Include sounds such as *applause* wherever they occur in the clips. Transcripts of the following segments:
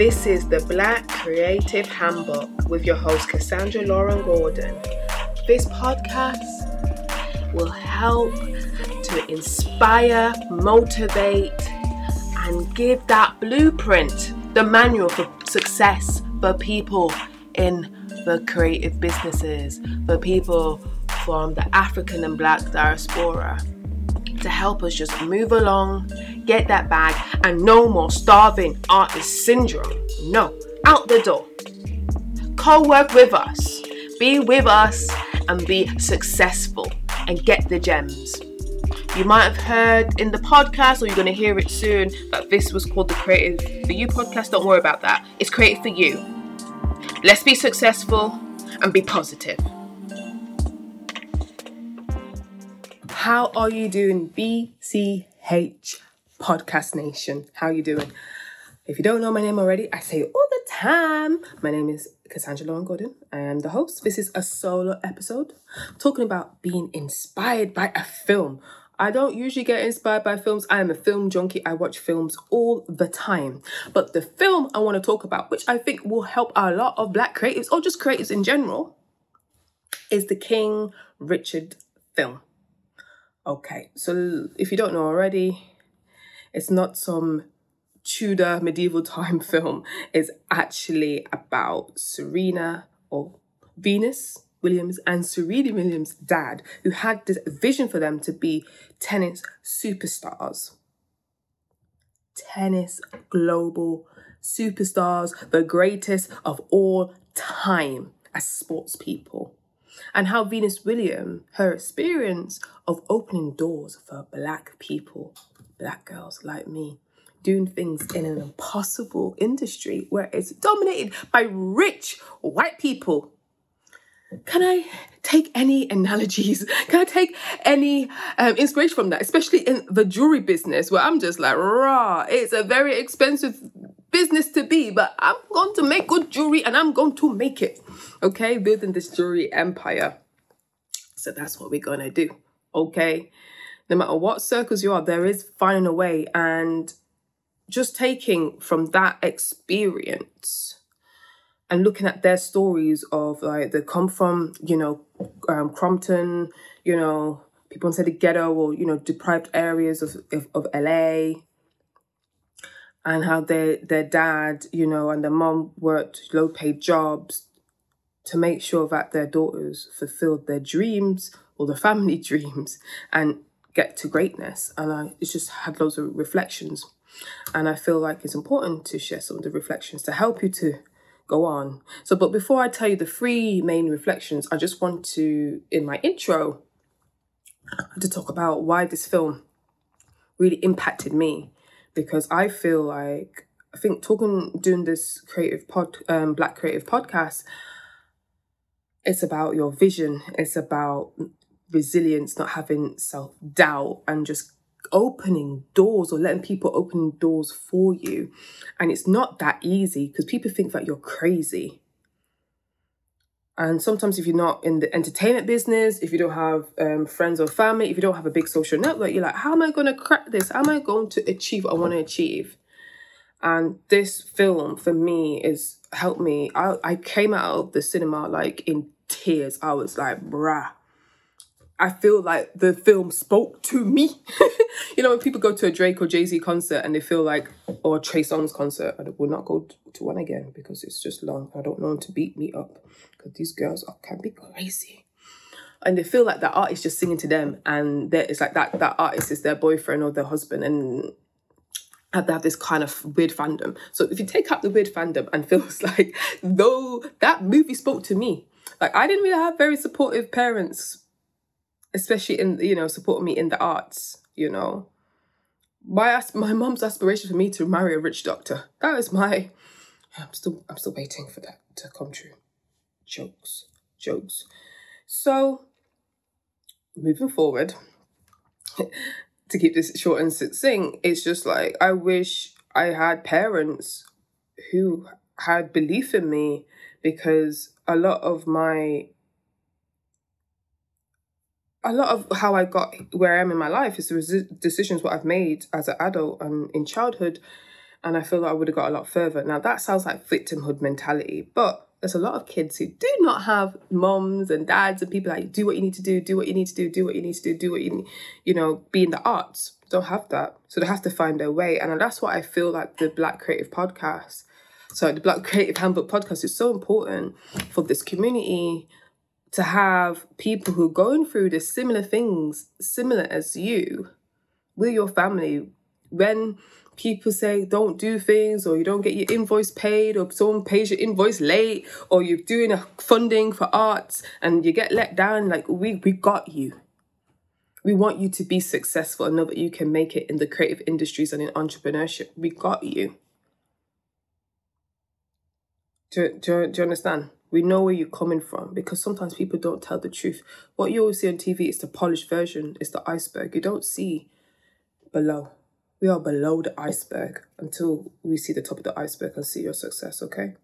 This is the Black Creative Handbook with your host, Cassandra Lauren Gordon. This podcast will help to inspire, motivate, and give that blueprint, the manual for success for people in the creative businesses, for people from the African and Black diaspora to help us just move along, get that bag, and no more starving artist syndrome. No, out the door. Co work with us, be with us, and be successful and get the gems. You might have heard in the podcast, or you're going to hear it soon, that this was called the Creative for You podcast. Don't worry about that. It's created for you. Let's be successful and be positive. How are you doing, BCH Podcast Nation? How you doing? If you don't know my name already, I say it all the time. My name is Cassandra Lauren Gordon. I am the host. This is a solo episode talking about being inspired by a film. I don't usually get inspired by films. I am a film junkie. I watch films all the time. But the film I want to talk about, which I think will help a lot of black creatives or just creatives in general, is the King Richard film. Okay, so if you don't know already, it's not some Tudor medieval *laughs* time film. It's actually about Serena or Venus Williams and Serena Williams' dad, who had this vision for them to be tennis superstars. Tennis global superstars, the greatest of all time as sports people and how Venus Williams, her experience of opening doors for black people, black girls like me, doing things in an impossible industry where it's dominated by rich white people. Can I take any analogies? *laughs* Can I take any um, inspiration from that, especially in the jewelry business where I'm just like, raw, it's a very expensive business to be, but I'm going to make good jewelry and I'm going to make it. Okay, building this jewelry empire. So that's what we're going to do. Okay, no matter what circles you are, there is finding a way. And just taking from that experience and looking at their stories of like they come from, you know, um, Compton, you know, people inside the ghetto or, you know, deprived areas of, of, of LA and how their their dad, you know, and their mom worked low paid jobs to make sure that their daughters fulfilled their dreams or the family *laughs* dreams. And get to greatness. And I just had loads of reflections. And I feel like it's important to share some of the reflections to help you to go on. So, but before I tell you the three main reflections, I just want to, in my intro, to talk about why this film really impacted me because I feel like I think talking doing this creative pod um black creative podcast it's about your vision it's about resilience not having self-doubt and just opening doors or letting people open doors for you and it's not that easy because people think that you're crazy and sometimes, if you're not in the entertainment business, if you don't have um, friends or family, if you don't have a big social network, you're like, how am I going to crack this? How am I going to achieve what I want to achieve? And this film for me is helped me. I, I came out of the cinema like in tears. I was like, bruh. I feel like the film spoke to me. *laughs* you know, when people go to a Drake or Jay Z concert and they feel like, or Trey Songz concert, I will not go to one again because it's just long. I don't know to beat me up because these girls are, can be crazy. And they feel like that artist just singing to them, and it's like that that artist is their boyfriend or their husband, and have they have this kind of weird fandom. So if you take out the weird fandom and *laughs* feels like though that movie spoke to me, like I didn't really have very supportive parents, especially in you know supporting me in the arts. You know, my my mom's aspiration for me to marry a rich doctor. That was my. I'm still I'm still waiting for that to come true jokes, jokes. So, moving forward, *laughs* to keep this short and succinct, it's just like I wish I had parents who had belief in me because a lot of my a lot of how I got where I am in my life is the decisions what I've made as an adult and in childhood And I feel like I would have got a lot further. Now, that sounds like victimhood mentality, but there's a lot of kids who do not have moms and dads and people like, do what you need to do, do what you need to do, do what you need to do, do what you need, you know, be in the arts. Don't have that. So they have to find their way. And that's what I feel like the Black Creative Podcast, so the Black Creative Handbook Podcast is so important for this community to have people who are going through the similar things, similar as you, with your family. When people say don't do things or you don't get your invoice paid or someone pays your invoice late or you're doing a funding for arts and you get let down like we we got you. We want you to be successful and know that you can make it in the creative industries and in entrepreneurship. We got you. Do, do, do you understand we know where you're coming from because sometimes people don't tell the truth what you always see on tv is the polished version it's the iceberg you don't see below we are below the iceberg until we see the top of the iceberg and see your success, okay?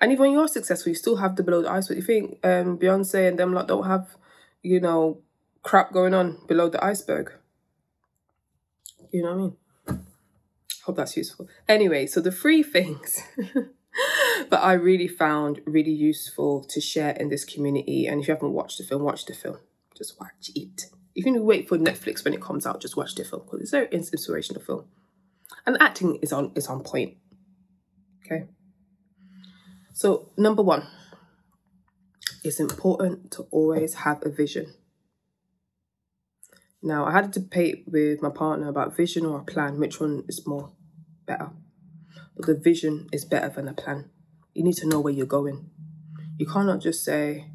And even when you're successful, you still have the below the iceberg. You think um, Beyonce and them lot don't have, you know, crap going on below the iceberg. You know what I mean? Hope that's useful. Anyway, so the three *laughs* things that I really found really useful to share in this community, and if you haven't watched the film, watch the film. Just watch it If you wait for Netflix when it comes out, just watch the film because it's very inspirational film. And acting is on is on point. Okay. So number one, it's important to always have a vision. Now I had a debate with my partner about vision or a plan, which one is more better. But the vision is better than a plan. You need to know where you're going. You cannot just say,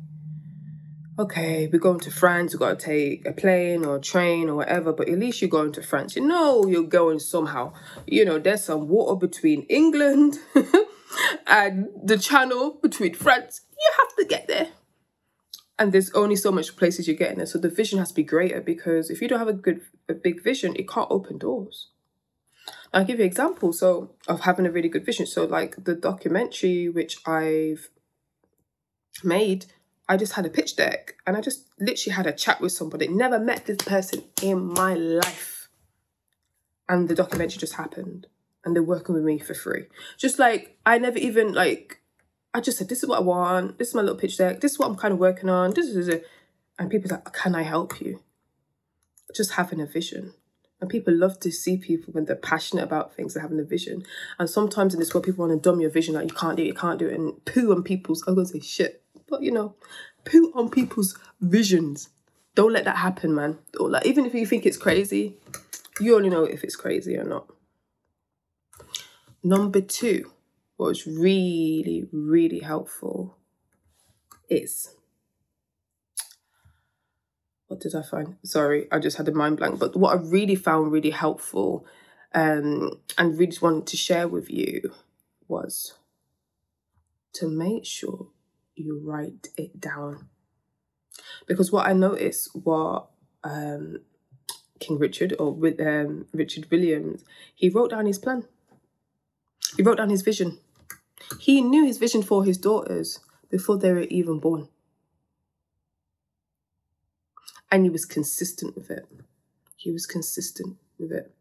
okay, we're going to France, we've got to take a plane or a train or whatever, but at least you're going to France. You know you're going somehow. You know, there's some water between England *laughs* and the channel between France. You have to get there. And there's only so much places you're getting there. So the vision has to be greater because if you don't have a good a big vision, it can't open doors. I'll give you an example so of having a really good vision. So like the documentary which I've made I just had a pitch deck and I just literally had a chat with somebody. Never met this person in my life. And the documentary just happened. And they're working with me for free. Just like I never even like I just said, this is what I want, this is my little pitch deck, this is what I'm kind of working on, this is it. And people's like, can I help you? Just having a vision. And people love to see people when they're passionate about things and having a vision. And sometimes in this world, people want to dumb your vision, like you can't do it, you can't do it, and poo on people's, I'm going to say shit but you know, put on people's visions. Don't let that happen, man. Or like even if you think it's crazy, you only know if it's crazy or not. Number two, what was really, really helpful is what did I find? Sorry, I just had a mind blank. But what I really found really helpful um, and really wanted to share with you was to make sure you write it down. Because what I noticed what um, King Richard or with um, Richard Williams, he wrote down his plan. He wrote down his vision. He knew his vision for his daughters before they were even born. And he was consistent with it. He was consistent with it.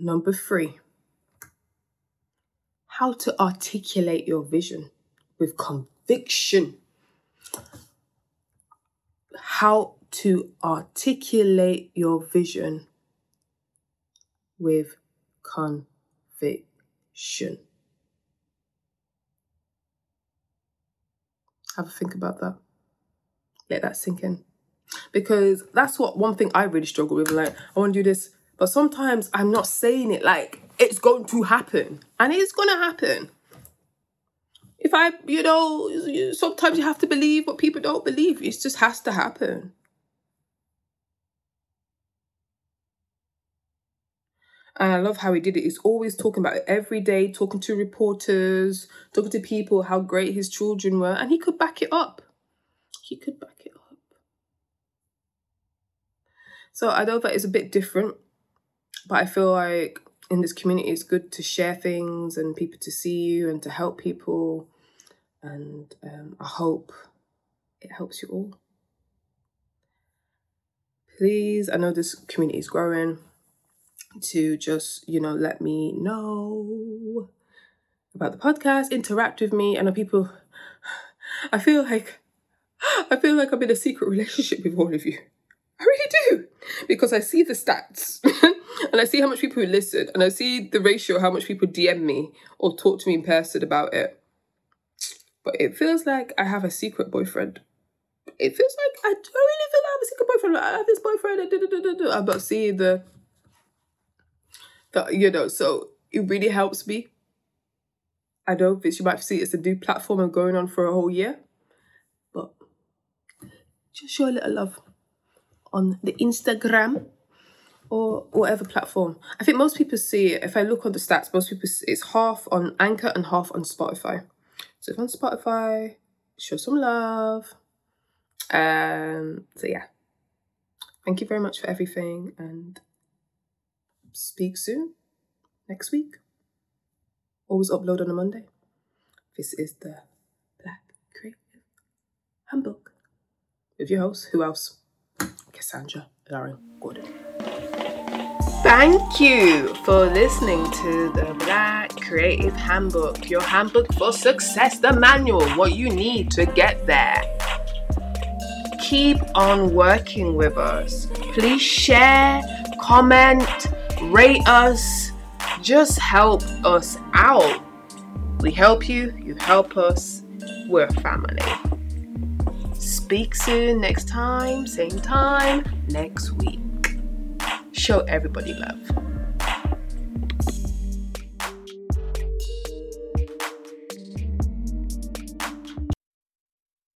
Number three, how to articulate your vision with conviction. How to articulate your vision with conviction. Have a think about that. Let that sink in. Because that's what one thing I really struggle with. Like, I want to do this, but sometimes I'm not saying it like it's going to happen. And it's going to happen. If I, you know, sometimes you have to believe what people don't believe. It just has to happen. And I love how he did it. He's always talking about it every day, talking to reporters, talking to people, how great his children were. And he could back it up. He could back it up. So I know that it's a bit different, but I feel like in this community it's good to share things and people to see you and to help people and um, i hope it helps you all please i know this community is growing to just, you know, let me know about the podcast, interact with me. And people, *sighs* I feel like, *sighs* I feel like I'm in a secret relationship with all of you. I really do. Because I see the stats *laughs* and I see how much people listen and I see the ratio, how much people DM me or talk to me in person about it. But it feels like I have a secret boyfriend. It feels like I don't really feel like I have a secret boyfriend. I have this boyfriend. I'm not seeing the that you know, so it really helps me. I know this you might see it's a new platform and going on for a whole year, but just show a little love on the Instagram or whatever platform. I think most people see it. If I look on the stats, most people see it's half on Anchor and half on Spotify. So if on Spotify, show some love. Um. So yeah, thank you very much for everything and speak soon next week. Always upload on a Monday. This is the Black Creative Handbook with your host, who else? Cassandra Lauren Gordon. Thank you for listening to the Black Creative Handbook, your handbook for success, the manual, what you need to get there. Keep on working with us. Please share, comment, rate us, just help us out. We help you, you help us, we're family. Speak soon, next time, same time, next week. Show everybody love.